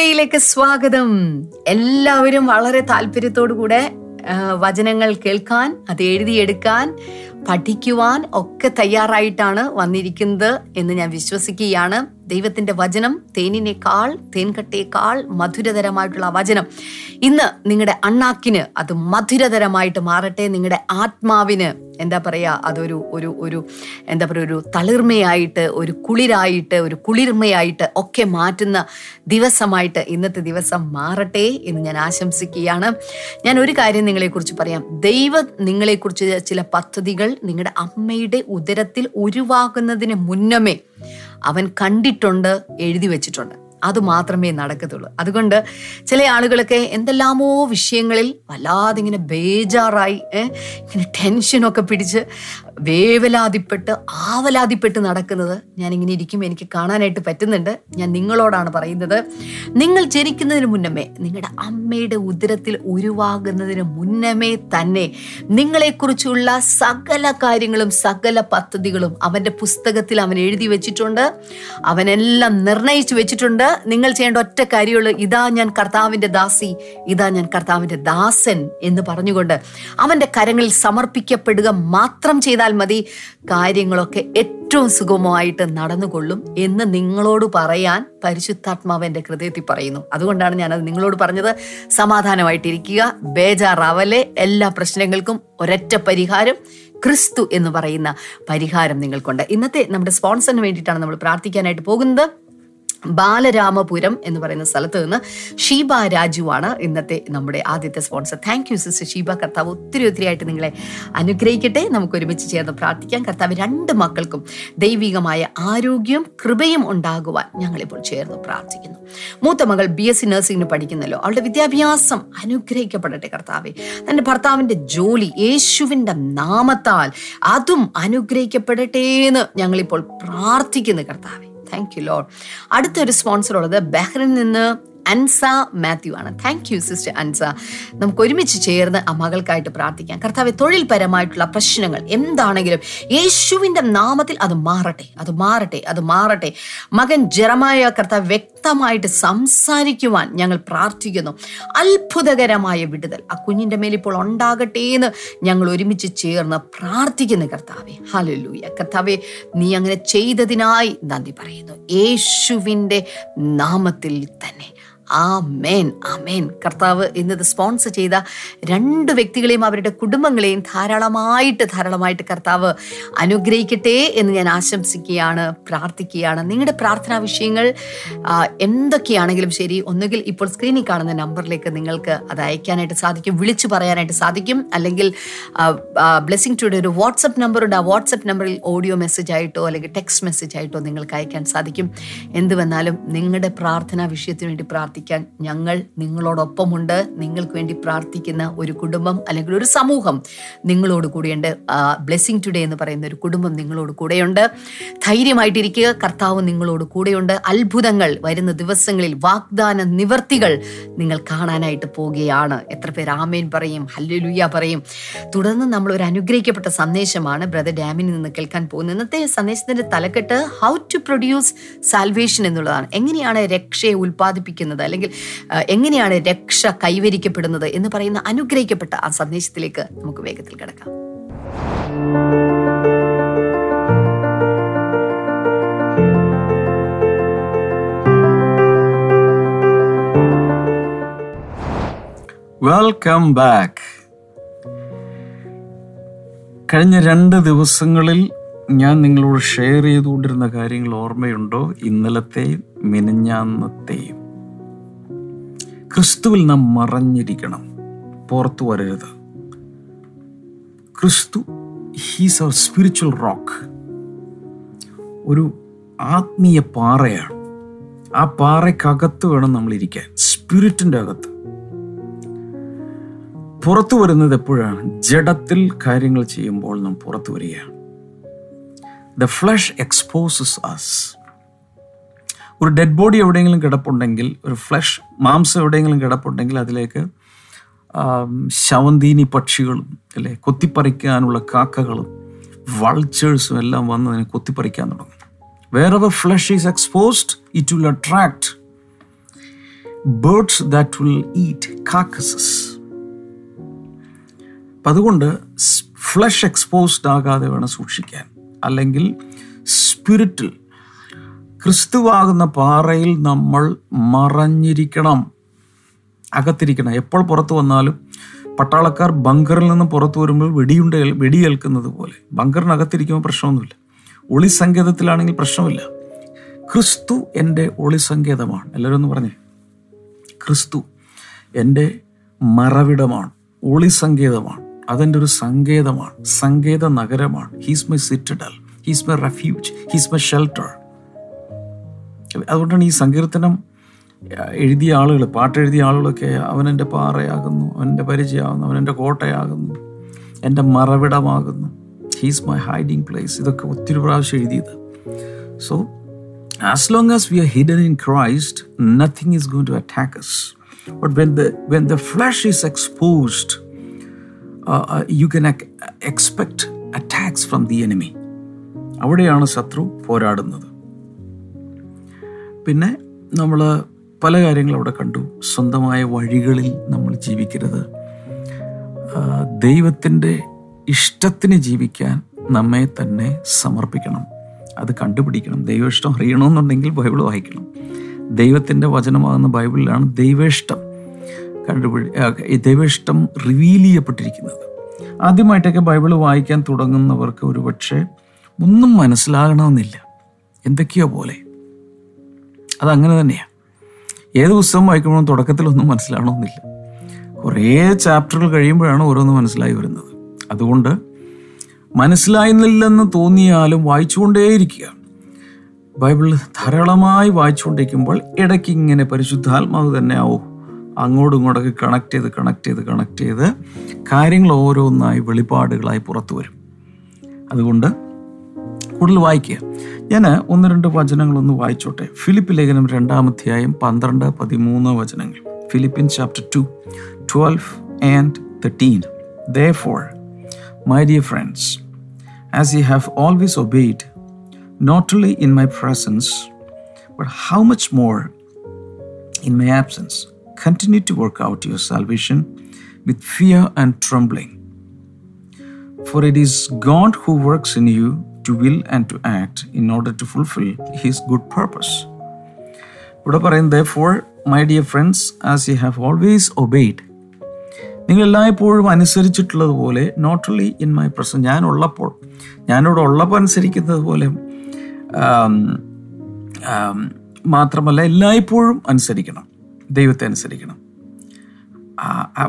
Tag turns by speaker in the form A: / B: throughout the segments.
A: ടുഡേയിലേക്ക് സ്വാഗതം. എല്ലാവരും വളരെ താല്പര്യത്തോടു കൂടെ വചനങ്ങൾ കേൾക്കാൻ അത് എഴുതിയെടുക്കാൻ പഠിക്കുവാൻ ഒക്കെ തയ്യാറായിട്ടാണ് വന്നിരിക്കുന്നത് എന്ന് ഞാൻ വിശ്വസിക്കുകയാണ്. ദൈവത്തിന്റെ വചനം തേനിനേക്കാൾ തേൻകട്ടയേക്കാൾ മധുരതരമായിട്ടുള്ള വചനം. ഇന്ന് നിങ്ങളുടെ അണ്ണാക്കിന് അത് മധുരതരമായിട്ട് മാറട്ടെ. നിങ്ങളുടെ ആത്മാവിന് എന്താ പറയുക അതൊരു ഒരു ഒരു എന്താ പറയുക ഒരു തളിർമയായിട്ട് ഒരു കുളിരായിട്ട് ഒരു കുളിർമയായിട്ട് ഒക്കെ മാറ്റുന്ന ദിവസമായിട്ട് ഇന്നത്തെ ദിവസം മാറട്ടെ എന്ന് ഞാൻ ആശംസിക്കുകയാണ്. ഞാൻ ഒരു കാര്യം നിങ്ങളെക്കുറിച്ച് പറയാം. ദൈവം നിങ്ങളെക്കുറിച്ച് ചില പദ്ധതികൾ നിങ്ങളുടെ അമ്മയുടെ ഉദരത്തിൽ ഉരുവാകുന്നതിന് മുന്നമേ അവൻ കണ്ടിട്ടുണ്ട് എഴുതി വെച്ചിട്ടുണ്ട്. അത് മാത്രമേ നടക്കത്തുള്ളൂ. അതുകൊണ്ട് ചില ആളുകളൊക്കെ എന്തെല്ലാമോ വിഷയങ്ങളിൽ വല്ലാതെ ഇങ്ങനെ ബേജാറായി ഇങ്ങനെ ടെൻഷനൊക്കെ പിടിച്ച് വേവലാതിപ്പെട്ട് ആവലാതിപ്പെട്ട് നടക്കുന്നത് ഞാൻ ഇങ്ങനെ ഇരിക്കും എനിക്ക് കാണാനായിട്ട് പറ്റുന്നുണ്ട്. ഞാൻ നിങ്ങളോടാണ് പറയുന്നത്. നിങ്ങൾ ജനിക്കുന്നതിന് മുന്നമേ നിങ്ങളുടെ അമ്മയുടെ ഉദരത്തിൽ ഉരുവാകുന്നതിന് മുന്നമേ തന്നെ നിങ്ങളെക്കുറിച്ചുള്ള സകല കാര്യങ്ങളും സകല പദ്ധതികളും അവന്റെ പുസ്തകത്തിൽ അവൻ എഴുതി വെച്ചിട്ടുണ്ട്. അവനെല്ലാം നിർണയിച്ചു വെച്ചിട്ടുണ്ട്. നിങ്ങൾ ചെയ്യേണ്ട ഒറ്റ കാര്യമുള്ളൂ ഇതാ ഞാൻ കർത്താവിന്റെ ദാസി ഇതാ ഞാൻ കർത്താവിന്റെ ദാസൻ എന്ന് പറഞ്ഞുകൊണ്ട് അവന്റെ കരങ്ങളിൽ സമർപ്പിക്കപ്പെടുക മാത്രം ചെയ്താൽ മതി കാര്യങ്ങളൊക്കെ ഏറ്റവും സുഗമമായിട്ട് നടന്നുകൊള്ളും എന്ന് നിങ്ങളോട് പറയാൻ പരിശുദ്ധാത്മാവ് എന്റെ ഹൃദയത്തിൽ പറയുന്നു. അതുകൊണ്ടാണ് ഞാനത് നിങ്ങളോട് പറഞ്ഞത്. സമാധാനമായിട്ടിരിക്കുക. ബേജാറാവലെ എല്ലാ പ്രശ്നങ്ങൾക്കും ഒരൊറ്റ പരിഹാരം ക്രിസ്തു എന്ന് പറയുന്ന പരിഹാരം നിങ്ങൾക്കുണ്ട്. ഇന്നത്തെ നമ്മുടെ സ്പോൺസറിന് വേണ്ടിയിട്ടാണ് നമ്മൾ പ്രാർത്ഥിക്കാനായിട്ട് പോകുന്നത്. ബാലരാമപുരം എന്ന് പറയുന്ന സ്ഥലത്ത് നിന്ന് ഷീബ രാജുവാണ് ഇന്നത്തെ നമ്മുടെ ആദ്യത്തെ sponsor thank you sister Sheeba. കർത്താവ് ഒത്തിരി ഒത്തിരി ആയിട്ട് നിങ്ങളെ അനുഗ്രഹിക്കട്ടെ. നമുക്ക് ഒരുമിച്ച് ചേർന്ന് പ്രാർത്ഥിക്കാം. കർത്താവ് രണ്ട് മക്കൾക്കും ദൈവികമായ ആരോഗ്യവും കൃപയും ഉണ്ടാകുവാൻ ഞങ്ങളിപ്പോൾ ചേർന്ന് പ്രാർത്ഥിക്കുന്നു. മൂത്ത മകൾ ബി എസ് സി നഴ്സിംഗിന് പഠിക്കുന്നല്ലോ. അവളുടെ വിദ്യാഭ്യാസം അനുഗ്രഹിക്കപ്പെടട്ടെ കർത്താവെ. തന്റെ ഭർത്താവിന്റെ ജോലി യേശുവിന്റെ നാമത്താൽ അതും അനുഗ്രഹിക്കപ്പെടട്ടെ എന്ന് ഞങ്ങളിപ്പോൾ പ്രാർത്ഥിക്കുന്നു കർത്താവെ. താങ്ക് യു ലോഡ് അടുത്തൊരു സ്പോൺസർ ഉള്ളത് ബഹ്റിൻ നിന്ന് അൻസ മാത്യു ആണ്. Thank you sister Ansa. നമുക്ക് ഒരുമിച്ച് ചേർന്ന് ആ മകൾക്കായിട്ട് പ്രാർത്ഥിക്കാം. കർത്താവ് തൊഴിൽപരമായിട്ടുള്ള പ്രശ്നങ്ങൾ എന്താണെങ്കിലും യേശുവിന്റെ നാമത്തിൽ അത് മാറട്ടെ അത് മാറട്ടെ അത് മാറട്ടെ. മകൻ ജറമായ കർത്താവ് വ്യക്തമായിട്ട് സംസാരിക്കുവാൻ ഞങ്ങൾ പ്രാർത്ഥിക്കുന്നു. അത്ഭുതകരമായ വിടുതൽ. ആ കുഞ്ഞിന്റെ മേൽ ഇപ്പോൾ ഉണ്ടാകട്ടെ എന്ന് ഞങ്ങൾ ഒരുമിച്ച് ചേർന്ന് പ്രാർത്ഥിക്കുന്നു കർത്താവെ. ഹലലൂയ കർത്താവെ നീ അങ്ങനെ ചെയ്തതിനായി നന്ദി പറയുന്നു. യേശുവിന്റെ നാമത്തിൽ തന്നെ. ആമേൻ മേൻ കർത്താവ് ഇന്നത് സ്പോൺസർ ചെയ്ത രണ്ട് വ്യക്തികളെയും അവരുടെ കുടുംബങ്ങളെയും ധാരാളമായിട്ട് ധാരാളമായിട്ട് കർത്താവ് അനുഗ്രഹിക്കട്ടെ എന്ന് ഞാൻ ആശംസിക്കുകയാണ് പ്രാർത്ഥിക്കുകയാണ്. നിങ്ങളുടെ പ്രാർത്ഥനാ വിഷയങ്ങൾ എന്തൊക്കെയാണെങ്കിലും ശരി ഒന്നുകിൽ ഇപ്പോൾ സ്ക്രീനിൽ കാണുന്ന നമ്പറിലേക്ക് നിങ്ങൾക്ക് അത് അയക്കാനായിട്ട് സാധിക്കും വിളിച്ചു പറയാനായിട്ട് സാധിക്കും. അല്ലെങ്കിൽ ബ്ലെസ്സിങ് ടുഡേ ഒരു വാട്സപ്പ് നമ്പറുണ്ട് ആ വാട്സപ്പ് നമ്പറിൽ ഓഡിയോ മെസ്സേജ് ആയിട്ടോ അല്ലെങ്കിൽ ടെക്സ്റ്റ് മെസ്സേജ് ആയിട്ടോ നിങ്ങൾക്ക് അയക്കാൻ സാധിക്കും. എന്ത് വന്നാലും നിങ്ങളുടെ പ്രാർത്ഥനാ വിഷയത്തിന് വേണ്ടി പ്രാർത്ഥിക്കാൻ ഞങ്ങൾ നിങ്ങളോടൊപ്പമുണ്ട്. നിങ്ങൾക്ക് വേണ്ടി പ്രാർത്ഥിക്കുന്ന ഒരു കുടുംബം അല്ലെങ്കിൽ ഒരു സമൂഹം നിങ്ങളോട് കൂടെയുണ്ട്. ബ്ലെസ്സിങ് ടുഡേ എന്ന് പറയുന്ന ഒരു കുടുംബം നിങ്ങളോട് കൂടെയുണ്ട്. ധൈര്യമായിട്ടിരിക്കുക. കർത്താവ് നിങ്ങളോട് കൂടെയുണ്ട്. അത്ഭുതങ്ങൾ വരുന്ന ദിവസങ്ങളിൽ വാഗ്ദാന നിവർത്തികൾ നിങ്ങൾ കാണാനായിട്ട് പോവുകയാണ് എത്ര പേർ ആമേൻ പറയും ഹല്ലുലുയ്യ പറയും. തുടർന്ന് നമ്മൾ ഒരു അനുഗ്രഹിക്കപ്പെട്ട സന്ദേശമാണ് ബ്രദർ ഡാമിൽ നിന്ന് കേൾക്കാൻ പോകുന്നത്. ഇന്നത്തെ സന്ദേശത്തിന്റെ തലക്കെട്ട് ഹൗ ടു പ്രൊഡ്യൂസ് സാൽവേഷൻ എന്നുള്ളതാണ്. എങ്ങനെയാണ് രക്ഷയെ ഉൽപ്പാദിപ്പിക്കുന്നത്? അല്ലെങ്കിൽ എങ്ങനെയാണ് രക്ഷ കൈവരിക്കപ്പെടുന്നത് എന്ന് പറയുന്ന അനുഗ്രഹിക്കപ്പെട്ട ആ സന്ദേശത്തിലേക്ക് നമുക്ക് വേഗത്തിൽ കിടക്കാം.
B: വെൽക്കം ബാക്ക് കഴിഞ്ഞ രണ്ട് ദിവസങ്ങളിൽ ഞാൻ നിങ്ങളോട് ഷെയർ ചെയ്തുകൊണ്ടിരുന്ന കാര്യങ്ങൾ ഓർമ്മയുണ്ടോ? ഇന്നലത്തെയും മിനഞ്ഞാന്നത്തെയും. ക്രിസ്തുവിൽ നാം മറഞ്ഞിരിക്കണം. പുറത്തു വരരുത്. ക്രിസ്തു ഹീസ് അവർ സ്പിരിച്വൽ റോക്ക് ഒരു ആത്മീയ പാറയാണ്. ആ പാറയ്ക്കകത്ത് വേണം നമ്മൾ ഇരിക്കാൻ. സ്പിരിറ്റിന്റെ അകത്ത്. പുറത്തു വരുന്നത് എപ്പോഴാണ്? ജഡത്തിൽ കാര്യങ്ങൾ ചെയ്യുമ്പോൾ നാം പുറത്തു വരികയാണ്. ദ ഫ്ലഷ് എക്സ്പോസസ് അസ് ഒരു ഡെഡ് ബോഡി എവിടെയെങ്കിലും കിടപ്പുണ്ടെങ്കിൽ ഒരു ഫ്ലഷ് മാംസം എവിടെയെങ്കിലും കിടപ്പുണ്ടെങ്കിൽ അതിലേക്ക് ശവന്തീനി പക്ഷികളും അല്ലെ കൊത്തിപ്പറിക്കാനുള്ള കാക്കകളും വൾച്ചേഴ്സും എല്ലാം വന്ന് അതിനെ കൊത്തിപ്പറിക്കാൻ തുടങ്ങും. വേറെ flesh is exposed it will attract birds that will eat carcasses അപ്പം അതുകൊണ്ട് ഫ്ലഷ് എക്സ്പോസ്ഡ് ആകാതെ വേണം സൂക്ഷിക്കാൻ. അല്ലെങ്കിൽ സ്പിരിറ്റിൽ ക്രിസ്തുവാകുന്ന പാറയിൽ നമ്മൾ മറഞ്ഞിരിക്കണം. അകത്തിരിക്കണം. എപ്പോൾ പുറത്തു വന്നാലും പട്ടാളക്കാർ ബങ്കറിൽ നിന്ന് പുറത്തു വരുമ്പോൾ വെടിയുണ്ട വെടിയേൽക്കുന്നത് പോലെ. ബങ്കറിനകത്തിരിക്കുമ്പോൾ പ്രശ്നമൊന്നുമില്ല. ഒളി സങ്കേതത്തിലാണെങ്കിൽ പ്രശ്നമില്ല. ക്രിസ്തു എന്റെ ഒളി സങ്കേതമാണ് എല്ലാവരും ഒന്ന് പറഞ്ഞേ. ക്രിസ്തു എന്റെ മറവിടമാണ്. ഒളി സങ്കേതമാണ് അതെന്റെ ഒരു സങ്കേതമാണ്. സങ്കേത നഗരമാണ് he's my citadel he's my refuge he's my shelter അതുകൊണ്ടാണ് ഈ സങ്കീർത്തനം എഴുതിയ ആളുകൾ പാട്ടെഴുതിയ ആളുകളൊക്കെ അവനെന്റെ പാറയാകുന്നു അവന്റെ പരിചയമാകുന്നു അവനെന്റെ കോട്ടയാകുന്നു എന്റെ മറവിടമാകുന്നു ഹീസ് മൈ ഹൈഡിങ് പ്ലേസ് ഇതൊക്കെ ഒത്തിരി പ്രാവശ്യം എഴുതിയത് so as long as we are hidden in Christ nothing is going to attack us. But when the when the flesh is exposed, you can you can from the enemy. അവിടെയാണ് ശത്രു പോരാടുന്നത് പിന്നെ നമ്മൾ പല കാര്യങ്ങളും അവിടെ കണ്ടു. സ്വന്തമായ വഴികളിൽ നമ്മൾ ജീവിക്കരുത്. ദൈവത്തിന്റെ ഇഷ്ടത്തിന് ജീവിക്കാൻ നമ്മെ തന്നെ സമർപ്പിക്കണം. അത് കണ്ടുപിടിക്കണം. ദൈവ ഇഷ്ടം അറിയണമെന്നുണ്ടെങ്കിൽ ബൈബിൾ വായിക്കണം. ദൈവത്തിന്റെ വചനമാകുന്ന ബൈബിളിലാണ് ദൈവേഷ്ടം കണ്ടുപിടി ദൈവേഷ്ടം റിവീൽ ചെയ്യപ്പെട്ടിരിക്കുന്നത്. ആദ്യമായിട്ടൊക്കെ ബൈബിൾ വായിക്കാൻ തുടങ്ങുന്നവർക്ക് ഒരുപക്ഷെ ഒന്നും മനസ്സിലാകണമെന്നില്ല. എന്തൊക്കെയോ പോലെ. അതങ്ങനെ തന്നെയാണ് ഏത് പുസ്തകം വായിക്കുമ്പോഴും തുടക്കത്തിലൊന്നും മനസ്സിലാകണമെന്നില്ല കുറേ ചാപ്റ്ററുകൾ കഴിയുമ്പോഴാണ് ഓരോന്ന് മനസ്സിലായി വരുന്നത്. അതുകൊണ്ട് മനസ്സിലായിരുന്നില്ലെന്ന് തോന്നിയാലും വായിച്ചുകൊണ്ടേയിരിക്കുക. ബൈബിൾ ധാരാളമായി വായിച്ചുകൊണ്ടിരിക്കുമ്പോൾ ഇടയ്ക്ക് ഇങ്ങനെ പരിശുദ്ധാത്മാവ് തന്നെ ആവും. അങ്ങോട്ടും ഇങ്ങോട്ടൊക്കെ കണക്ട് ചെയ്ത് കണക്ട് ചെയ്ത് കണക്ട് ചെയ്ത് കാര്യങ്ങൾ ഓരോന്നായി വെളിപാടുകളായി പുറത്തു വരും. അതുകൊണ്ട് കൂടുതൽ വായിക്കുക ഞാൻ ഒന്ന് രണ്ട് വചനങ്ങളൊന്ന് വായിച്ചോട്ടെ ഫിലിപ്പ് ലേഖനം രണ്ടാമധ്യായം പന്ത്രണ്ട് പതിമൂന്ന് വചനങ്ങൾ Philippians chapter two twelve and thirteen therefore My dear friends, as ye have always obeyed, not only in my presence, but how much more in my absence, continue to work out your salvation with fear and trembling. For it is God who works in you to will and to act in order to fulfil his good purpose ഇവിടെ പറയുന്നത് therefore, my dear friends as you have always obeyed നിങ്ങൾ എല്ലായ്പ്പോഴും അനുസരിച്ചിട്ടുള്ളത് പോലെ not only in my present ഞാനുള്ളപ്പോൾ ഞാനിവിടെ ഉള്ളപ്പോൾ അനുസരിക്കുന്നത് പോലെ മാത്രമല്ല എല്ലായ്പ്പോഴും അനുസരിക്കണം ദൈവത്തെ അനുസരിക്കണം.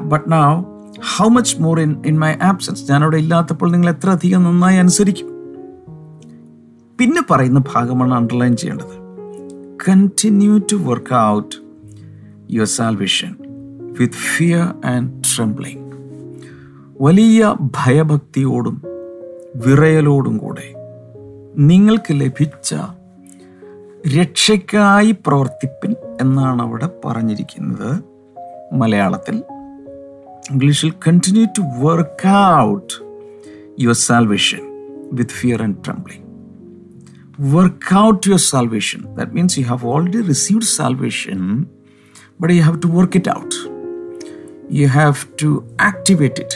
B: But now how much more in in my absence ഞാനവിടെ ഇല്ലാത്തപ്പോൾ നിങ്ങൾ എത്ര അധികം നന്നായി അനുസരിക്കും? പിന്നെ പറയുന്ന ഭാഗമാണ് അണ്ടർലൈൻ ചെയ്യേണ്ടത്. Continue to work out your salvation with fear and trembling വലിയ ഭയഭക്തിയോടും വിറയലോടും കൂടെ നിങ്ങൾക്ക് ലഭിച്ച രക്ഷയ്ക്കായി പ്രവർത്തിപ്പിൻ എന്നാണ് അവിടെ പറഞ്ഞിരിക്കുന്നത്. മലയാളത്തിൽ ഇംഗ്ലീഷിൽ continue to work out your salvation with fear and trembling work out your salvation that means you have already received salvation but you have to work it out. You have to activate it.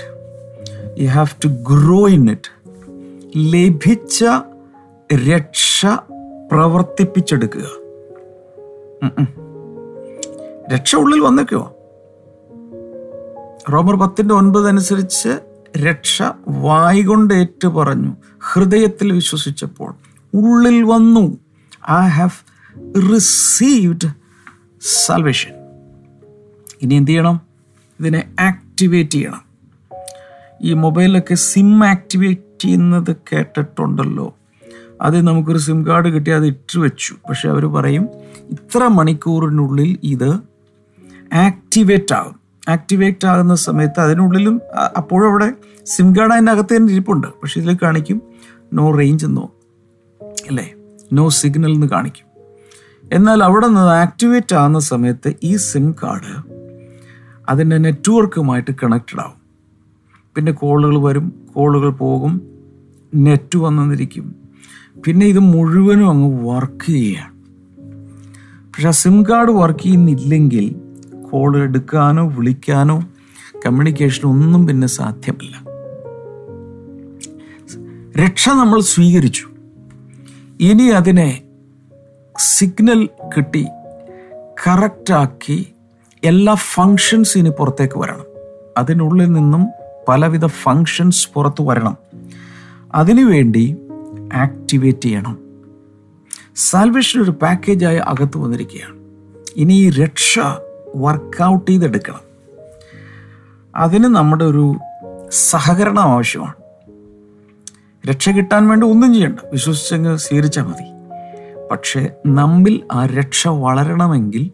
B: You have to grow in it. ലഭിച്ച രക്ഷ പ്രവർത്തിപ്പിച്ചെടുക്കുക രക്ഷ ഉള്ളിൽ വന്നേക്കോ റോമർ പത്തിന്റെ ഒൻപത് അനുസരിച്ച് രക്ഷ വായികൊണ്ട് ഏറ്റു പറഞ്ഞു ഹൃദയത്തിൽ വിശ്വസിച്ചപ്പോൾ ഉള്ളിൽ വന്നു. ഐ ഹാവ് റിസീവ്ഡ് സൽവേഷൻ ഇനി എന്ത് ചെയ്യണം? ഇതിനെ ആക്ടിവേറ്റ് ചെയ്യണം. ഈ മൊബൈലൊക്കെ സിം ആക്ടിവേറ്റ് ചെയ്യുന്നത് കേട്ടിട്ടുണ്ടല്ലോ. അത് നമുക്കൊരു സിം കാർഡ് കിട്ടി അത് ഇട്ട് വെച്ചു. പക്ഷെ അവർ പറയും ഇത്ര മണിക്കൂറിനുള്ളിൽ ഇത് ആക്ടിവേറ്റ് ആകും. ആക്ടിവേറ്റ് ആകുന്ന സമയത്ത് അതിനുള്ളിലും അപ്പോഴും അവിടെ സിം കാർഡ് അതിന്റെ അകത്ത് തന്നെ ഇരിപ്പുണ്ട്. പക്ഷെ ഇതിൽ കാണിക്കും നോ റേഞ്ച് എന്നോ. അല്ലേ? നോ സിഗ്നൽ എന്ന് കാണിക്കും. എന്നാൽ അവിടെ നിന്ന് ആക്ടിവേറ്റ് ആകുന്ന സമയത്ത് ഈ സിം കാർഡ് അതിന്റെ നെറ്റ്വർക്കുമായിട്ട് കണക്റ്റഡ് ആവും. പിന്നെ കോളുകൾ വരും കോളുകൾ പോകും നെറ്റ് വന്നിരിക്കും. പിന്നെ ഇത് മുഴുവനും അങ്ങ് വർക്ക് ചെയ്യുകയാണ്. പക്ഷെ ആ സിം കാർഡ് വർക്ക് ചെയ്യുന്നില്ലെങ്കിൽ കോൾ എടുക്കാനോ വിളിക്കാനോ കമ്മ്യൂണിക്കേഷൻ ഒന്നും പിന്നെ സാധ്യമല്ല. രക്ഷ നമ്മൾ സ്വീകരിച്ചു. ഇനി അതിനെ സിഗ്നൽ കിട്ടി കറക്റ്റാക്കി എല്ലാ ഫങ്ഷൻസ് ഇനി പുറത്തേക്ക് വരണം. അതിനുള്ളിൽ നിന്നും പലവിധ ഫങ്ഷൻസ് പുറത്തു വരണം. അതിനുവേണ്ടി ആക്ടിവേറ്റ് ചെയ്യണം. സാൽവേഷൻ ഒരു പാക്കേജായി അകത്ത് വന്നിരിക്കുകയാണ്. ഇനി ഈ രക്ഷ വർക്കൗട്ട് ചെയ്തെടുക്കണം. അതിന് നമ്മുടെ ഒരു സഹകരണം ആവശ്യമാണ്. രക്ഷ കിട്ടാൻ വേണ്ടി ഒന്നും ചെയ്യണ്ട. വിശ്വസിച്ചങ്ങ് സ്വീകരിച്ചാൽ മതി. പക്ഷേ നമ്മിൽ ആ രക്ഷ വളരണമെങ്കിൽ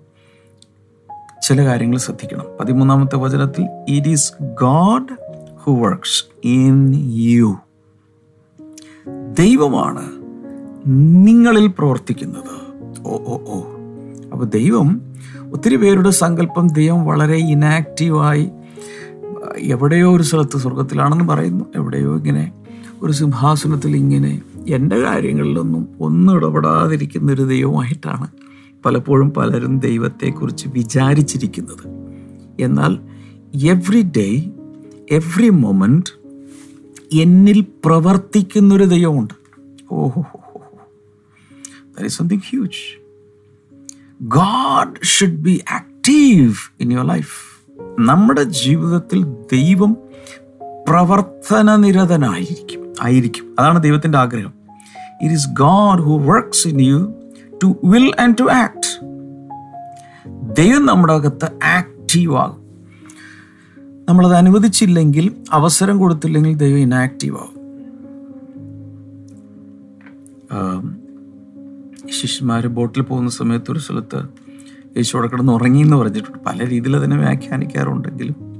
B: ചില കാര്യങ്ങൾ ശ്രദ്ധിക്കണം. പതിമൂന്നാമത്തെ വചനത്തിൽ it is God who works in you ദൈവമാണ് നിങ്ങളിൽ പ്രവർത്തിക്കുന്നത്. ഓ ഓ ഓ. അപ്പോൾ ദൈവം ഒത്തിരി പേരുടെ സങ്കല്പം ദൈവം വളരെ ഇനാക്റ്റീവായി എവിടെയോ ഒരു സ്ഥലത്ത് സ്വർഗത്തിലാണെന്ന് പറയുന്നു. എവിടെയോ ഇങ്ങനെ ഒരു സിംഹാസനത്തിൽ ഇങ്ങനെ എന്റെ കാര്യങ്ങളിലൊന്നും ഒന്നും ഇടപെടാതിരിക്കുന്ന ഒരു ദൈവമായിട്ടാണ് പലപ്പോഴും പലരും ദൈവത്തെക്കുറിച്ച് വിചാരിച്ചിരിക്കുന്നത്. എന്നാൽ എവ്രി ഡേ എവ്രി മൊമെന്റ് എന്നിൽ പ്രവർത്തിക്കുന്നൊരു ദൈവമുണ്ട്. ഓഹോ huge God should be active in your life നമ്മുടെ ജീവിതത്തിൽ ദൈവം പ്രവർത്തന നിരതനായിരിക്കും ആയിരിക്കും. അതാണ് ദൈവത്തിന്റെ ആഗ്രഹം. It is God who works in you to will and to act ദൈവം നമ്മുടെ അകത്ത് ആക്റ്റീവ് ആകും. നമ്മളത് അനുവദിച്ചില്ലെങ്കിൽ അവസരം കൊടുത്തില്ലെങ്കിൽ ദൈവം ഇനാക്റ്റീവ് ആകും. ശിഷ്യന്മാർ ബോട്ടിൽ പോകുന്ന സമയത്ത് ഒരു സ്ഥലത്ത് യേശു അവിടെ കിടന്ന് ഉറങ്ങി എന്ന് പറഞ്ഞിട്ടുണ്ട്. പല രീതിയിൽ അതിനെ വ്യാഖ്യാനിക്കാറുണ്ടെങ്കിലും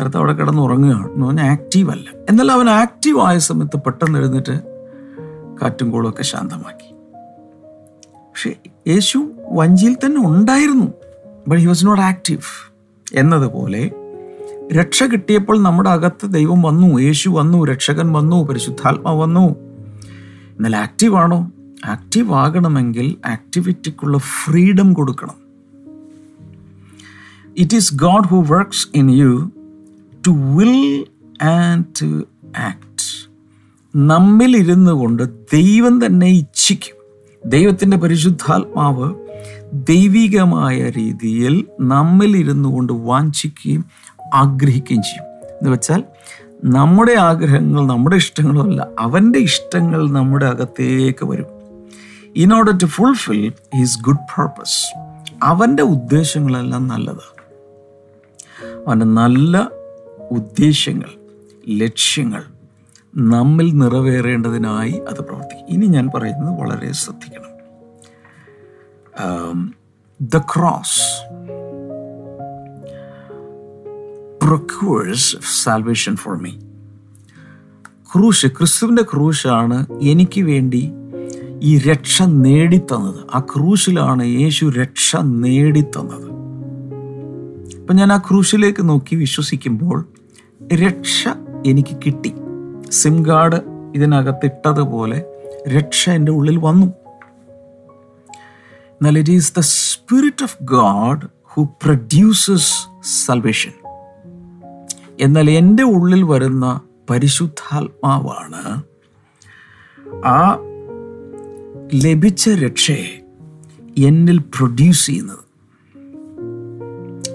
B: കറുത്ത അവിടെ കിടന്ന് ഉറങ്ങുകയാണ് എന്ന് പറഞ്ഞാൽ ആക്റ്റീവ് അല്ല. എന്നാൽ അവൻ ആക്റ്റീവ് ആയ സമയത്ത് പെട്ടെന്ന് എഴുന്നേറ്റ് കാറ്റും കോളൊക്കെ ശാന്തമാക്കി. പക്ഷെ യേശു വഞ്ചിയിൽ തന്നെ ഉണ്ടായിരുന്നു. But he was not active എന്നതുപോലെ രക്ഷ കിട്ടിയപ്പോൾ നമ്മുടെ അകത്ത് ദൈവം വന്നു യേശു വന്നു രക്ഷകൻ വന്നു പരിശുദ്ധാത്മ വന്നു. എന്നാൽ ആക്റ്റീവ് ആണോ? ആക്റ്റീവ് ആകണമെങ്കിൽ ആക്ടിവിറ്റിക്കുള്ള ഫ്രീഡം കൊടുക്കണം. It is God who works in you to will and to act നമ്മിലിരുന്നു കൊണ്ട് ദൈവം തന്നെ ഇച്ഛിക്കും. ദൈവത്തിന്റെ പരിശുദ്ധാത്മാവ് ദൈവികമായ രീതിയിൽ നമ്മിലിരുന്നു കൊണ്ട് വാഞ്ചിക്കുകയും ആഗ്രഹിക്കുകയും ചെയ്യും. എന്ന് വെച്ചാൽ നമ്മുടെ ആഗ്രഹങ്ങൾ നമ്മുടെ ഇഷ്ടങ്ങളല്ല അവന്റെ ഇഷ്ടങ്ങൾ നമ്മുടെ അകത്തേക്ക് വരും. In order to fulfil his good purpose അവന്റെ ഉദ്ദേശങ്ങളെല്ലാം നല്ലതാണ്. അവന്റെ നല്ല ഉദ്ദേശ്യങ്ങൾ ലക്ഷ്യങ്ങൾ നമ്മിൽ നിറവേറേണ്ടതിനായി അത് പ്രവർത്തിക്കും. ഇനി ഞാൻ പറയുന്നത് വളരെ ശ്രദ്ധിക്കണം. The cross procures salvation for me ക്രൂശ് ക്രിസ്തുവിന്റെ ക്രൂശാണ് എനിക്ക് വേണ്ടി ഈ രക്ഷ നേടിത്തന്നത്. ആ ക്രൂശിലാണ് യേശു രക്ഷ നേടിത്തന്നത്. അപ്പം ഞാൻ ആ ക്രൂശിലേക്ക് നോക്കി വിശ്വസിക്കുമ്പോൾ രക്ഷ എനിക്ക് കിട്ടി. സിം കാർഡ് ഇതിനകത്തിട്ടതുപോലെ രക്ഷ എന്റെ ഉള്ളിൽ വന്നു. എന്നാൽ it is the spirit of God who produces salvation എന്നാൽ എന്റെ ഉള്ളിൽ വരുന്ന പരിശുദ്ധാത്മാവാണ് ആ ലഭിച്ച രക്ഷയെ എന്നിൽ പ്രൊഡ്യൂസ് ചെയ്യുന്നത്.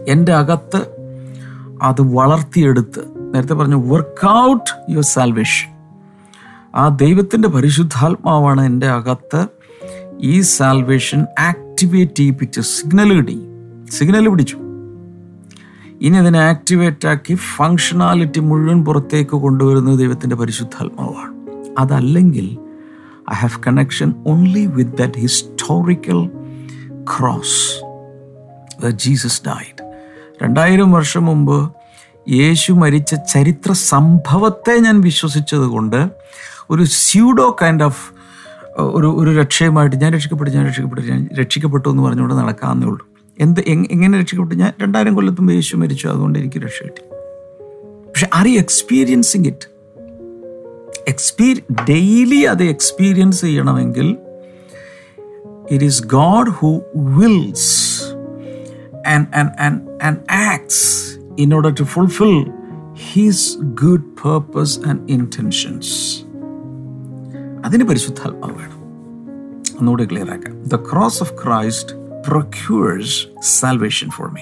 B: എന്റെ അകത്ത് അത് വളർത്തിയെടുത്ത് നേരത്തെ പറഞ്ഞു വർക്കൗട്ട് യുവർ സാൽവേഷൻ ആ ദൈവത്തിന്റെ പരിശുദ്ധാത്മാവാണ് എന്റെ അകത്ത് ഈ സാൽവേഷൻ ആക്ടിവേറ്റ് ചെയ്യിപ്പിച്ച് സിഗ്നൽ കിട്ടി. സിഗ്നൽ പിടിച്ചു. ഇനി അതിനെ ആക്ടിവേറ്റ് ആക്കി ഫങ്ഷണാലിറ്റി മുഴുവൻ പുറത്തേക്ക് കൊണ്ടുവരുന്നത് ദൈവത്തിന്റെ പരിശുദ്ധാത്മാവാണ്. അതല്ലെങ്കിൽ I have connection only with that historical cross Jesus died രണ്ടായിരം വർഷം മുമ്പ് യേശു മരിച്ച ചരിത്ര സംഭവത്തെ ഞാൻ വിശ്വസിച്ചത് കൊണ്ട് ഒരു സ്യൂഡോ കൈൻഡ് ഓഫ് ഒരു ഒരു രക്ഷയുമായിട്ട് ഞാൻ രക്ഷിക്കപ്പെട്ടു ഞാൻ രക്ഷിക്കപ്പെട്ടു ഞാൻ രക്ഷിക്കപ്പെട്ടു എന്ന് പറഞ്ഞുകൊണ്ട് നടക്കാവുന്നേ ഉള്ളൂ. എന്ത് എങ്ങനെ രക്ഷിക്കപ്പെട്ടു? ഞാൻ രണ്ടായിരം കൊല്ലത്തും യേശു മരിച്ചു അതുകൊണ്ട് എനിക്ക് രക്ഷ കിട്ടി. പക്ഷെ are you experiencing it expiry daily അത് എക്സ്പീരിയൻസ് ചെയ്യണമെങ്കിൽ it is God who wills and and and and acts in order to fulfill his good purpose and intentions. അതിന് പരിശുദ്ധാത്മാവ് വേണം. ഒന്നുകൂടി ക്ലിയർ ആക്കാം. The cross of Christ procures salvation for me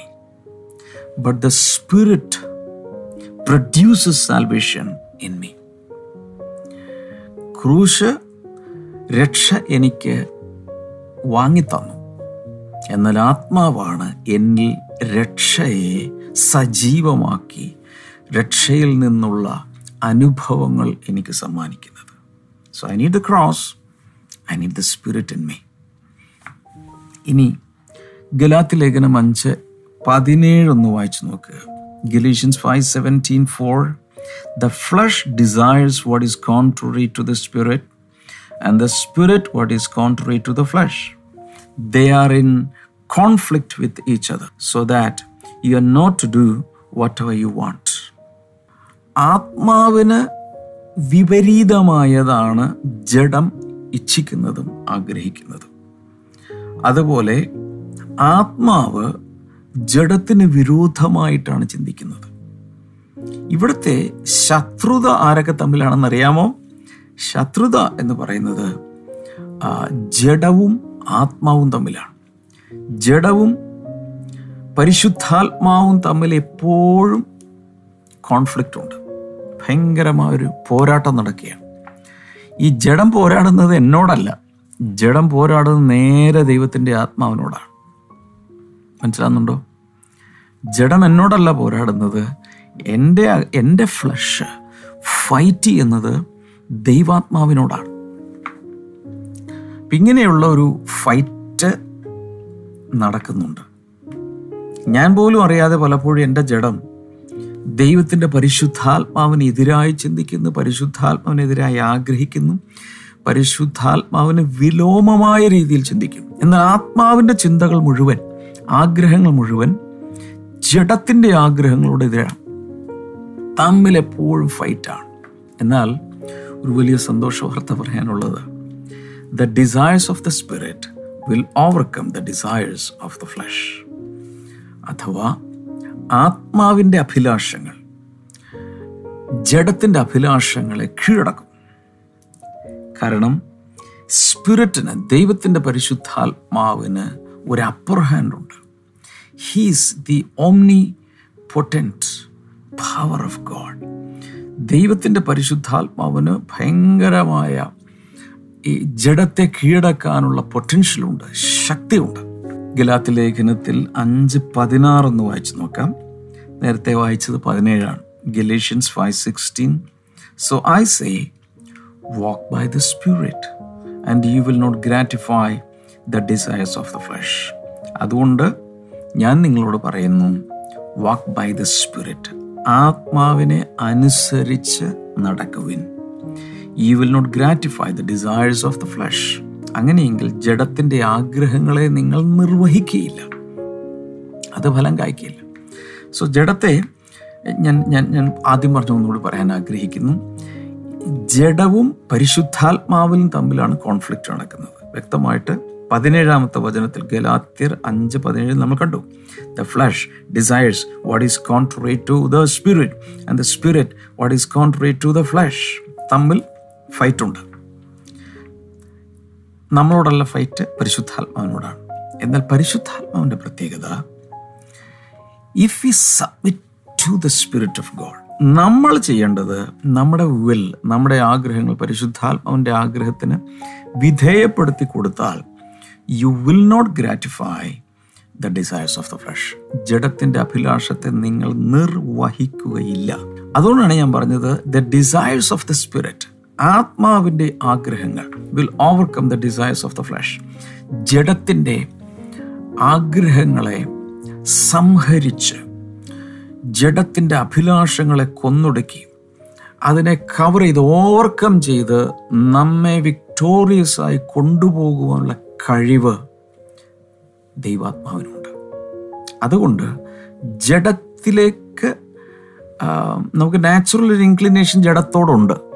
B: but the spirit produces salvation in me ക്രൂശ് രക്ഷ എനിക്ക് വാങ്ങിത്തന്നു. എന്നാൽ ആത്മാവാണ് എന്നിൽ രക്ഷയെ സജീവമാക്കി രക്ഷയിൽ നിന്നുള്ള അനുഭവങ്ങൾ എനിക്ക് സമ്മാനിക്കുന്നത്. So I need the cross I need the spirit in me ഇനി ഗലാത്തി ലേഖനം അഞ്ച് പതിനേഴൊന്ന് വായിച്ചു നോക്കുക Galatians five seventeen for the flesh desires what is contrary to the spirit and the spirit what is contrary to the flesh they are in conflict with each other so that are not to do do ever you want ആത്മാവിന് വിപരീതമായതാണ് ജഡം ഇച്ഛിക്കുന്നതും ആഗ്രഹിക്കുന്നതും. അതുപോലെ ആത്മാവ് ജഡത്തിന് വിരോധമായിട്ടാണ് ചിന്തിക്കുന്നത്. ഇവിടുത്തെ ശത്രുത ആരൊക്കെ തമ്മിലാണെന്നറിയാമോ? ശത്രുത എന്ന് പറയുന്നത് ജഡവും ആത്മാവും തമ്മിലാണ്. ജഡവും പരിശുദ്ധാത്മാവും തമ്മിൽ എപ്പോഴും കോൺഫ്ലിക്റ്റ് ഉണ്ട്. ഭയങ്കരമായ ഒരു പോരാട്ടം നടക്കുകയാണ്. ഈ ജഡം പോരാടുന്നത് എന്നോടല്ല. ജഡം പോരാടുന്നത് നേരെ ദൈവത്തിന്റെ ആത്മാവിനോടാണ്. മനസ്സിലാകുന്നുണ്ടോ ജഡം എന്നോടല്ല പോരാടുന്നത്. എന്റെ എന്റെ ഫ്ലഷ് ഫൈറ്റ് ചെയ്യുന്നത് ദൈവാത്മാവിനോടാണ്. ഇങ്ങനെയുള്ള ഒരു ഫൈറ്റ് നടക്കുന്നുണ്ട്. ഞാൻ പോലും അറിയാതെ പലപ്പോഴും എന്റെ ജഡം ദൈവത്തിന്റെ പരിശുദ്ധാത്മാവിനെതിരായി ചിന്തിക്കുന്നു പരിശുദ്ധാത്മാവിനെതിരായി ആഗ്രഹിക്കുന്നു പരിശുദ്ധാത്മാവിന് വിലോമമായ രീതിയിൽ ചിന്തിക്കുന്നു. എന്നാൽ ആത്മാവിന്റെ ചിന്തകൾ മുഴുവൻ ആഗ്രഹങ്ങൾ മുഴുവൻ ജഡത്തിന്റെ ആഗ്രഹങ്ങളോട് എതിരാണ്. തമ്മിൽ എപ്പോഴും ഫൈറ്റാണ്. എന്നാൽ ഒരു വലിയ സന്തോഷ വാർത്ത പറയാനുള്ളത് the desires of the spirit will overcome the desires of the flesh. അഥവാ ആത്മാവിന്റെ അഭിലാഷങ്ങൾ ജഡത്തിന്റെ അഭിലാഷങ്ങളെ കീഴടക്കും. കാരണം സ്പിരിറ്റിന് ദൈവത്തിന്റെ പരിശുദ്ധാത്മാവിന് ഒരു upper ഹാൻഡുണ്ട് he's the omnipotent power of God ദൈവത്തിന്റെ പരിശുദ്ധാത്മാവിന് ഭയങ്കരമായ ഈ ജഡത്തെ കീഴടക്കാനുള്ള പൊട്ടൻഷ്യലുണ്ട് ശക്തിയുണ്ട്. ഗലാത്തി ലേഖനത്തിൽ അഞ്ച് പതിനാറൊന്ന് വായിച്ചു നോക്കാം. നേരത്തെ വായിച്ചത് പതിനേഴാണ്. Galatians five sixteen so I say walk by the spirit and you will not gratify the desires of the flesh അതുകൊണ്ട് ഞാൻ നിങ്ങളോട് പറയുന്നു വാക്ക് ബൈ ദ സ്പിരിറ്റ് ആത്മാവിനെ അനുസരിച്ച് നടക്കുവിൻ. You will not gratify the desires of the flesh അങ്ങനെയെങ്കിൽ ജഡത്തിന്റെ ആഗ്രഹങ്ങളെ നിങ്ങൾ നിർവഹിക്കുകയില്ല അത് ഫലം കായ്ക്കില്ല സോ ജഡത്തെ ഞാൻ ഞാൻ ഞാൻ ആദ്യം പറഞ്ഞ ഒന്നുകൂടി പറയാൻ ആഗ്രഹിക്കുന്നു. ജഡവും പരിശുദ്ധാത്മാവിലും തമ്മിലാണ് കോൺഫ്ലിക്റ്റ് നടക്കുന്നത്. വ്യക്തമായിട്ട് പതിനേഴാമത്തെ വചനത്തിൽ ഗലാത്യർ അഞ്ച് പതിനേഴ് നമ്മൾ കണ്ടു. The flesh desires what is contrary to the spirit and the spirit what is contrary to the flesh തമ്മിൽ ഫൈറ്റ് ഉണ്ട്. നമ്മളോടുള്ള ഫൈറ്റ് പരിശുദ്ധാത്മാവിനോടാണ്. എന്നാൽ പരിശുദ്ധാത്മാവിന്റെ പ്രത്യേകത if you submit to the spirit of God നമ്മൾ ചെയ്യേണ്ടത് നമ്മുടെ വിൽ നമ്മുടെ ആഗ്രഹങ്ങൾ പരിശുദ്ധാത്മാവിന്റെ ആഗ്രഹത്തിന് വിധേയപ്പെടുത്തി കൊടുത്താൽ you will not gratify the desires of the flesh ജഡത്തിന്റെ അഭിലാഷത്തെ നിങ്ങൾ നിർവഹിക്കുകയില്ല. അതുകൊണ്ടാണ് ഞാൻ പറഞ്ഞത് the desires of the spirit ആത്മാവിന്റെ ആഗ്രഹങ്ങൾ will overcome the desires of the flesh ജഡത്തിന്റെ ആഗ്രഹങ്ങളെ സംഹരിച്ച് ജഡത്തിന്റെ അഭിലാഷങ്ങളെ കൊന്നൊടുക്കി അതിനെ കവർ ചെയ്ത് ഓവർകം ചെയ്ത് നമ്മെ വിക്ടോറിയസ് ആയി കൊണ്ടുപോകുവാനുള്ള കഴിവ് ദൈവാത്മാവിനുണ്ട്. അതുകൊണ്ട് ജഡത്തിലേക്ക് നമുക്ക് നാച്ചുറൽ ഒരു ഇൻക്ലിനേഷൻ ജഡത്തോടുണ്ട്.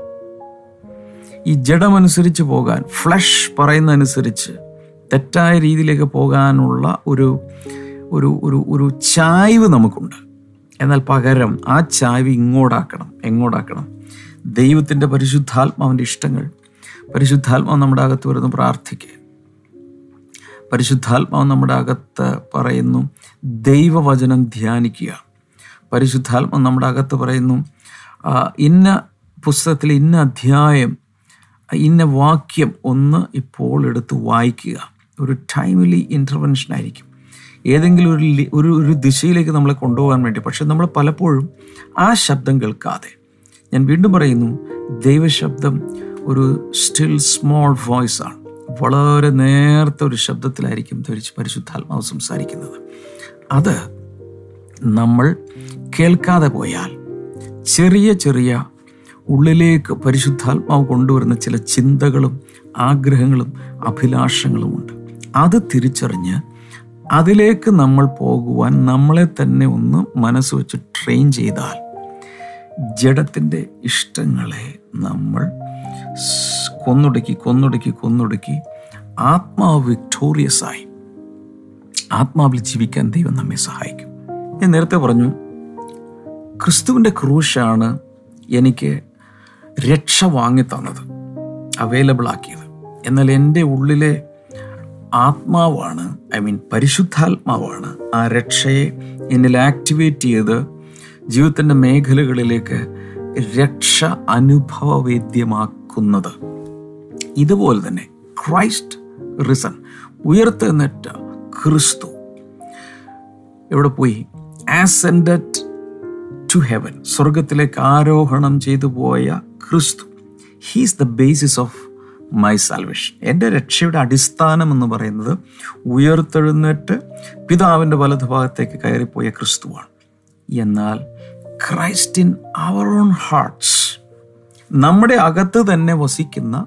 B: ഈ ജഡമനുസരിച്ച് പോകാൻ ഫ്ലഷ് പറയുന്നതനുസരിച്ച് തെറ്റായ രീതിയിലേക്ക് പോകാനുള്ള ഒരു ഒരു ഒരു ഒരു ചായ്വ് നമുക്കുണ്ട്. എന്നാൽ പകരം ആ ചായ്വ് ഇങ്ങോട്ടാക്കണം എങ്ങോട്ടാക്കണം ദൈവത്തിന്റെ പരിശുദ്ധാത്മാവിന്റെ ഇഷ്ടങ്ങൾ. പരിശുദ്ധാത്മാവ് നമ്മുടെ അകത്ത് വരുന്നു പ്രാർത്ഥിക്കുക പരിശുദ്ധാത്മാവ് നമ്മുടെ അകത്ത് പറയുന്നു ദൈവവചനം ധ്യാനിക്കുക. പരിശുദ്ധാത്മാവ് നമ്മുടെ അകത്ത് പറയുന്നു ഇന്ന പുസ്തകത്തിൽ ഇന്ന അധ്യായം ഇന്ന വാക്യം ഒന്ന് ഇപ്പോൾ എടുത്ത് വായിക്കുക. ഒരു ടൈംലി ഇന്റർവെൻഷൻ ആയിരിക്കും. ഏതെങ്കിലും ഒരു ഒരു ഒരു ദിശയിലേക്ക് നമ്മളെ കൊണ്ടുപോകാൻ വേണ്ടി. പക്ഷെ നമ്മൾ പലപ്പോഴും ആ ശബ്ദം കേൾക്കാതെ. ഞാൻ വീണ്ടും പറയുന്നു ദൈവശബ്ദം ഒരു സ്റ്റിൽ സ്മോൾ വോയിസ് ആണ്. വളരെ നേർത്ത ഒരു ശബ്ദത്തിലായിരിക്കും ധരിച്ച് പരിശുദ്ധാത്മാവ് സംസാരിക്കുന്നത്. അത് നമ്മൾ കേൾക്കാതെ പോയാൽ ചെറിയ ചെറിയ ഉള്ളിലേക്ക് പരിശുദ്ധാത്മാവ് കൊണ്ടുവരുന്ന ചില ചിന്തകളും ആഗ്രഹങ്ങളും അഭിലാഷങ്ങളുമുണ്ട്. അത് തിരിച്ചറിഞ്ഞ് അതിലേക്ക് നമ്മൾ പോകുവാൻ നമ്മളെ തന്നെ ഒന്ന് മനസ്സ് വെച്ച് ട്രെയിൻ ചെയ്താൽ ജഡത്തിന്റെ ഇഷ്ടങ്ങളെ നമ്മൾ കൊന്നൊടുക്കി കൊന്നൊടുക്കി കൊന്നൊടുക്കി ആത്മാവ് വിക്ടോറിയസ് ആയി. ആത്മാവിൽ ജീവിക്കാൻ ദൈവം നമ്മെ സഹായിക്കും. ഞാൻ നേരത്തെ പറഞ്ഞു ക്രിസ്തുവിന്റെ ക്രൂശാണ് എനിക്ക് രക്ഷ വാങ്ങി തന്നത് അവൈലബിൾ ആക്കിയത് എന്നാൽ എന്റെ ഉള്ളിലെ ആത്മാവാണ് ഐ മീൻ പരിശുദ്ധാത്മാവാണ് ആ രക്ഷയെ എന്നിൽ ആക്ടിവേറ്റ് ചെയ്ത് ജീവിതത്തിന്റെ മേഖലകളിലേക്ക് രക്ഷ അനുഭവവേദ്യമാക്കുന്നത്. ഇതുപോലെ തന്നെ ക്രൈസ്റ്റ് റിസൺ ഉയർത്തെഴുന്നേറ്റ ക്രിസ്തു. എവിടെ പോയി? ആസെൻഡഡ് ടു ഹെവൻ സ്വർഗത്തിലേക്ക് ആരോഹണം ചെയ്തു പോയ ക്രിസ്തു. He's the basis of my salvation എന്റെ രക്ഷയുടെ അടിസ്ഥാനം എന്ന് പറയുന്നത് ഉയർത്തെഴുന്നേറ്റ് പിതാവിന്റെ വലതുഭാഗത്തേക്ക് കയറിപ്പോയ ക്രിസ്തുവാണ്. എന്നാൽ Christ in our own hearts നമ്മുടെ അകത്ത് തന്നെ വസിക്കുന്ന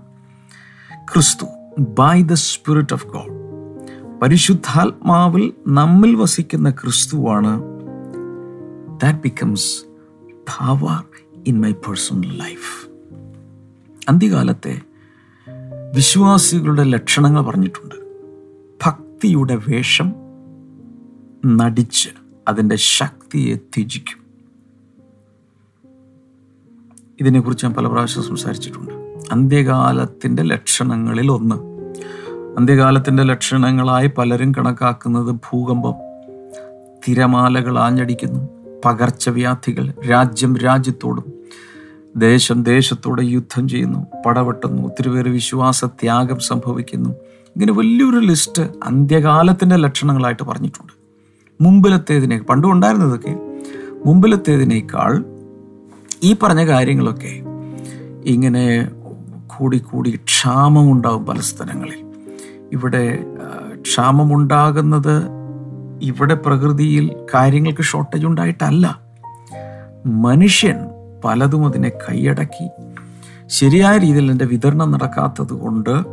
B: ക്രിസ്തു by the spirit of God പരിശുദ്ധാത്മാവിൽ നമ്മിൽ വസിക്കുന്ന ക്രിസ്തുവാണ് that becomes power in my personal life. അന്ത്യകാലത്തെ വിശ്വാസികളുടെ ലക്ഷണങ്ങൾ പറഞ്ഞിട്ടുണ്ട്. ഭക്തിയുടെ വേഷം നടിച്ച് അതിന്റെ ശക്തിയെ ത്യജിക്കും. ഇതിനെക്കുറിച്ച് ഞാൻ പല പ്രാവശ്യം സംസാരിച്ചിട്ടുണ്ട്. അന്ത്യകാലത്തിന്റെ ലക്ഷണങ്ങളിൽ ഒന്ന്. അന്ത്യകാലത്തിന്റെ ലക്ഷണങ്ങളായി പലരും കണക്കാക്കുന്നത് ഭൂകമ്പം തിരമാലകൾ ആഞ്ഞടിക്കുന്നു പകർച്ചവ്യാധികൾ രാജ്യം രാജ്യത്തോടും ദേശം ദേശത്തോടെ യുദ്ധം ചെയ്യുന്നു പടവെട്ടുന്നു ഒത്തിരി പേര് വിശ്വാസ ത്യാഗം സംഭവിക്കുന്നു. ഇങ്ങനെ വലിയൊരു ലിസ്റ്റ് അന്ത്യകാലത്തിന്റെ ലക്ഷണങ്ങളായിട്ട് പറഞ്ഞിട്ടുണ്ട്. മുമ്പിലത്തേതിനെ പണ്ടും ഉണ്ടായിരുന്നതൊക്കെ മുമ്പിലത്തേതിനേക്കാൾ ഈ പറഞ്ഞ കാര്യങ്ങളൊക്കെ ഇങ്ങനെ കൂടി കൂടി ക്ഷാമമുണ്ടാകും പല സ്ഥലങ്ങളിൽ. ഇവിടെ ക്ഷാമമുണ്ടാകുന്നത് ഇവിടെ പ്രകൃതിയിൽ കാര്യങ്ങൾക്ക് ഷോർട്ടേജ് ഉണ്ടായിട്ടല്ല. മനുഷ്യൻ പലതും അതിനെ കൈയടക്കി. ശരിയായ രീതിയിൽ എന്റെ വിതരണം നടക്കാത്തത് കൊണ്ട്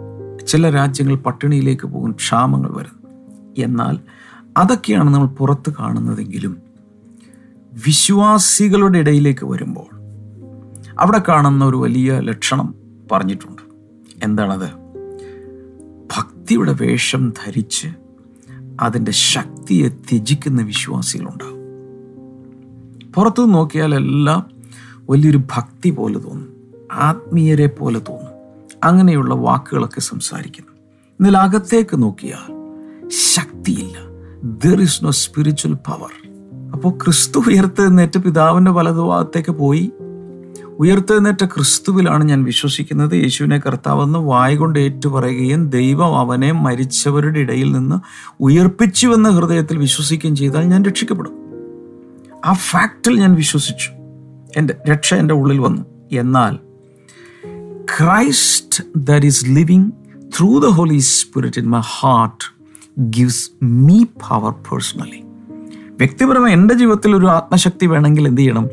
B: ചില രാജ്യങ്ങൾ പട്ടിണിയിലേക്ക് പോകുന്ന ക്ഷാമങ്ങൾ വരുന്നു. എന്നാൽ അതൊക്കെയാണ് നമ്മൾ പുറത്ത് കാണുന്നതെങ്കിലും വിശ്വാസികളുടെ ഇടയിലേക്ക് വരുമ്പോൾ അവിടെ കാണുന്ന ഒരു വലിയ ലക്ഷണം പറഞ്ഞിട്ടുണ്ട്. എന്താണത്? ഭക്തിയുടെ വേഷം ധരിച്ച് അതിന്റെ ശക്തിയെ ത്യജിക്കുന്ന വിശ്വാസികളുണ്ടാവും പുറത്തു നോക്കിയാൽ എല്ലാം വലിയൊരു ഭക്തി പോലെ തോന്നും ആത്മീയരെ പോലെ തോന്നും. അങ്ങനെയുള്ള വാക്കുകളൊക്കെ സംസാരിക്കുന്നു. എന്നാൽ അകത്തേക്ക് നോക്കിയാൽ ശക്തിയില്ല. There is no spiritual power അപ്പോൾ ക്രിസ്തു ഉയർത്തെഴുന്നേറ്റ് പിതാവിന്റെ വലതുഭാഗത്തേക്ക് പോയി ഉയർത്തെഴുന്നേറ്റ ക്രിസ്തുവിലാണ് ഞാൻ വിശ്വസിക്കുന്നത്. യേശുവിനെ കർത്താവെന്ന് വായ കൊണ്ട് ഏറ്റുപറയുകയും ദൈവം അവനെ മരിച്ചവരുടെ ഇടയിൽ നിന്ന് ഉയർപ്പിച്ചുവെന്ന ഹൃദയത്തിൽ വിശ്വസിക്കുകയും ചെയ്താൽ ഞാൻ രക്ഷിക്കപ്പെടും. ആ ഫാക്റ്റിൽ ഞാൻ വിശ്വസിച്ചു. എന്റെ രക്ഷ എന്റെ ഉള്ളിൽ വന്നു. എന്നാൽ Christ that is living through the Holy Spirit in my heart gives me power personally. വ്യക്തിപരമായി എന്റെ ജീവിതത്തിൽ ഒരു ആത്മശക്തി വേണമെങ്കിൽ എന്ത് ചെയ്യണം?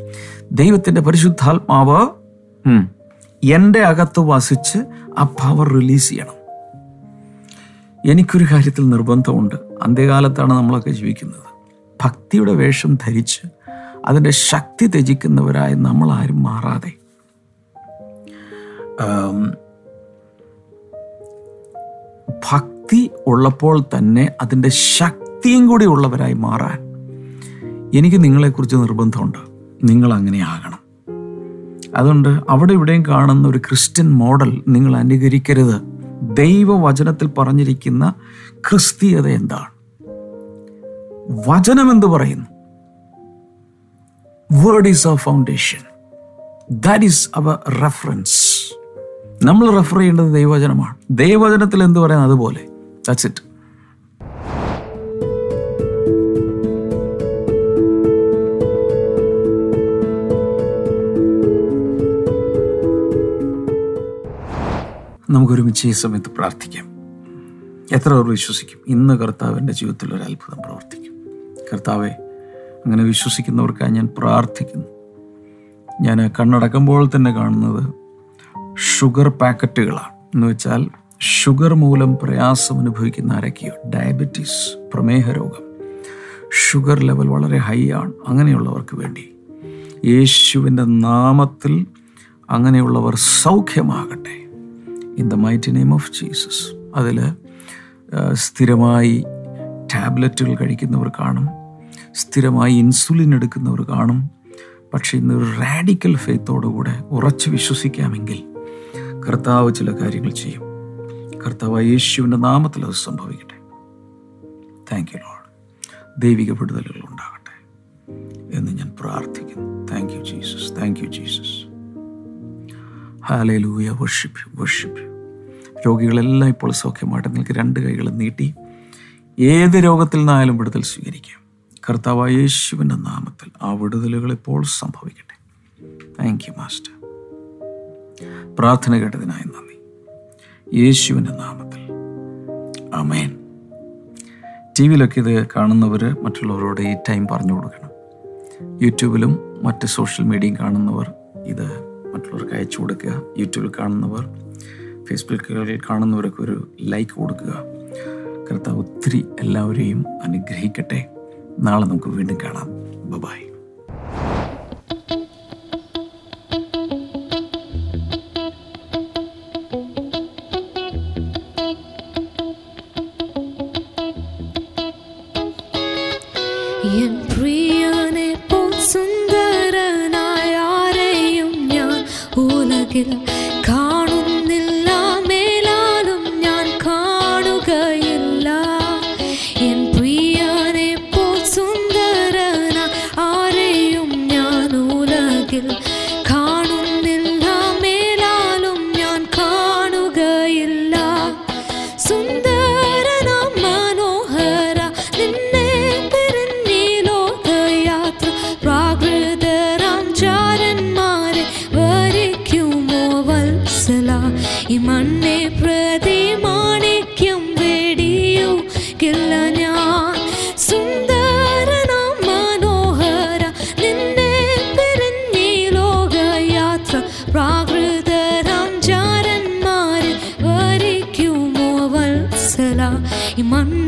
B: ദൈവത്തിന്റെ പരിശുദ്ധാത്മാവ് എന്റെ അകത്ത് വസിച്ച് ആ പവർ റിലീസ് ചെയ്യണം. എനിക്കൊരു കാര്യത്തിൽ നിർബന്ധമുണ്ട്. അന്ത്യകാലത്താണ് നമ്മളൊക്കെ ജീവിക്കുന്നത്. ഭക്തിയുടെ വേഷം ധരിച്ച് അതിന്റെ ശക്തി ത്യജിക്കുന്നവരായി നമ്മൾ ആരും മാറാതെ ഭക്തി ഉള്ളപ്പോൾ തന്നെ അതിന്റെ ശക്തിയും കൂടി ഉള്ളവരായി മാറാൻ എനിക്ക് നിങ്ങളെക്കുറിച്ച് നിർബന്ധമുണ്ട്. നിങ്ങൾ അങ്ങനെ ആകണം. അതുകൊണ്ട് അവിടെ ഇവിടെയും കാണുന്ന ഒരു ക്രിസ്ത്യൻ മോഡൽ നിങ്ങൾ അനുകരിക്കരുത്. ദൈവവചനത്തിൽ പറഞ്ഞിരിക്കുന്ന ക്രിസ്തീയത എന്താണ്? വചനം എന്ത് പറയുന്നു? Word is a foundation that is a reference നമ്മൾ റെഫർ ചെയ്യേണ്ടത് ദൈവവചനമാണ്. ദൈവവചനത്തിൽ എന്ത് പറയുന്നത് അതുപോലെ. ദാറ്റ്സ് ഇറ്റ് നമുക്കൊരുമിച്ച് ഈ സമയത്ത് പ്രാർത്ഥിക്കാം. എത്ര പേർ വിശ്വസിക്കും? ഇന്ന് കർത്താവിന്റെ ജീവിതത്തിൽ ഒരു അത്ഭുതം പ്രവർത്തിക്കും. കർത്താവെ അങ്ങനെ വിശ്വസിക്കുന്നവർക്കായി ഞാൻ പ്രാർത്ഥിക്കുന്നു. ഞാൻ കണ്ണടക്കുമ്പോൾ തന്നെ കാണുന്നത് ഷുഗർ പാക്കറ്റുകളാണ്. എന്ന് വെച്ചാൽ ഷുഗർ മൂലം പ്രയാസം അനുഭവിക്കുന്ന ആരൊക്കെയോ? ഡയബറ്റീസ് പ്രമേഹ രോഗം. ഷുഗർ ലെവൽ വളരെ ഹൈ ആണ് അങ്ങനെയുള്ളവർക്ക് വേണ്ടി യേശുവിന്റെ നാമത്തിൽ അങ്ങനെയുള്ളവർ സൗഖ്യമാകട്ടെ. In the mighty name of Jesus അതിൽ സ്ഥിരമായി ടാബ്ലറ്റുകൾ കഴിക്കുന്നവർ കാണും. സ്ഥിരമായി ഇൻസുലിൻ എടുക്കുന്നവർ കാണും. പക്ഷെ ഇന്ന് റാഡിക്കൽ ഫെയ്ത്തോടുകൂടെ ഉറച്ചു വിശ്വസിക്കാമെങ്കിൽ കർത്താവ് ചില കാര്യങ്ങൾ ചെയ്യും. കർത്താവ് യേശുവിന്റെ നാമത്തിൽ അത് സംഭവിക്കട്ടെ. താങ്ക് യു ലോഡ് ദൈവിക വിടുതലുകൾ ഉണ്ടാകട്ടെ എന്ന് ഞാൻ പ്രാർത്ഥിക്കുന്നു. Thank you Jesus thank you Jesus hallelujah worship worship രോഗികളെല്ലാം ഇപ്പോൾ സൗഖ്യമായിട്ട് നിങ്ങൾക്ക് രണ്ട് കൈകൾ നീട്ടി ഏത് രോഗത്തിൽ നിന്നായാലും വിടുതൽ സ്വീകരിക്കാം. കർത്താവായ യേശുവിന്റെ നാമത്തിൽ ആ വിടുതലുകൾ ഇപ്പോൾ സംഭവിക്കട്ടെ. താങ്ക് യു മാസ്റ്റർ പ്രാർത്ഥന കേട്ടതിനായി നന്ദി. യേശുവിന്റെ നാമത്തിൽ. അമേൻ ടി വിയിലൊക്കെ ഇത് കാണുന്നവർ മറ്റുള്ളവരോട് ഈ ടൈം പറഞ്ഞു കൊടുക്കണം യൂട്യൂബിലും മറ്റ് സോഷ്യൽ മീഡിയയും കാണുന്നവർ ഇത് മറ്റുള്ളവർക്ക് അയച്ചു കൊടുക്കുക. യൂട്യൂബിൽ കാണുന്നവർ ഫേസ്ബുക്കിൽ കാണുന്നവരൊക്കെ ഒരു ലൈക്ക് കൊടുക്കുക. കർത്താവ് ഒത്തിരി എല്ലാവരെയും അനുഗ്രഹിക്കട്ടെ. നാളെ നമുക്ക് വീണ്ടും കാണാം. ബബായ്
C: kill Cái món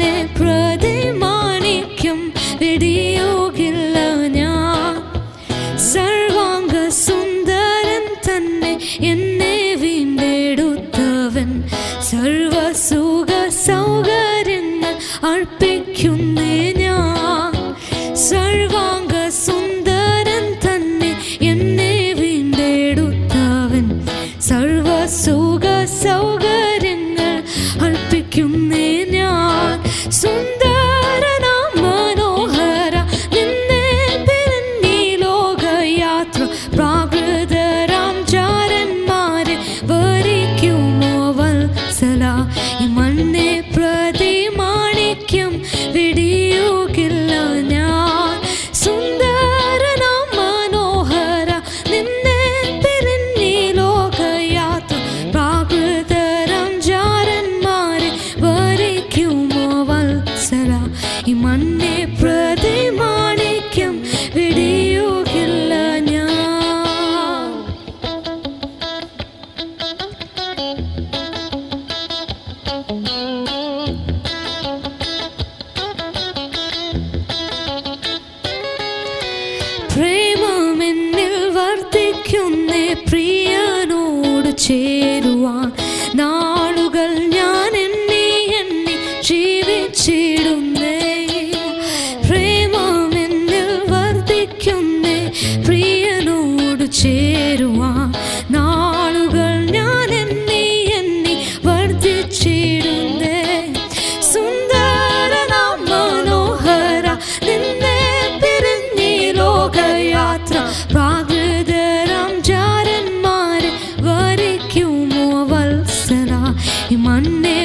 C: மண்ணே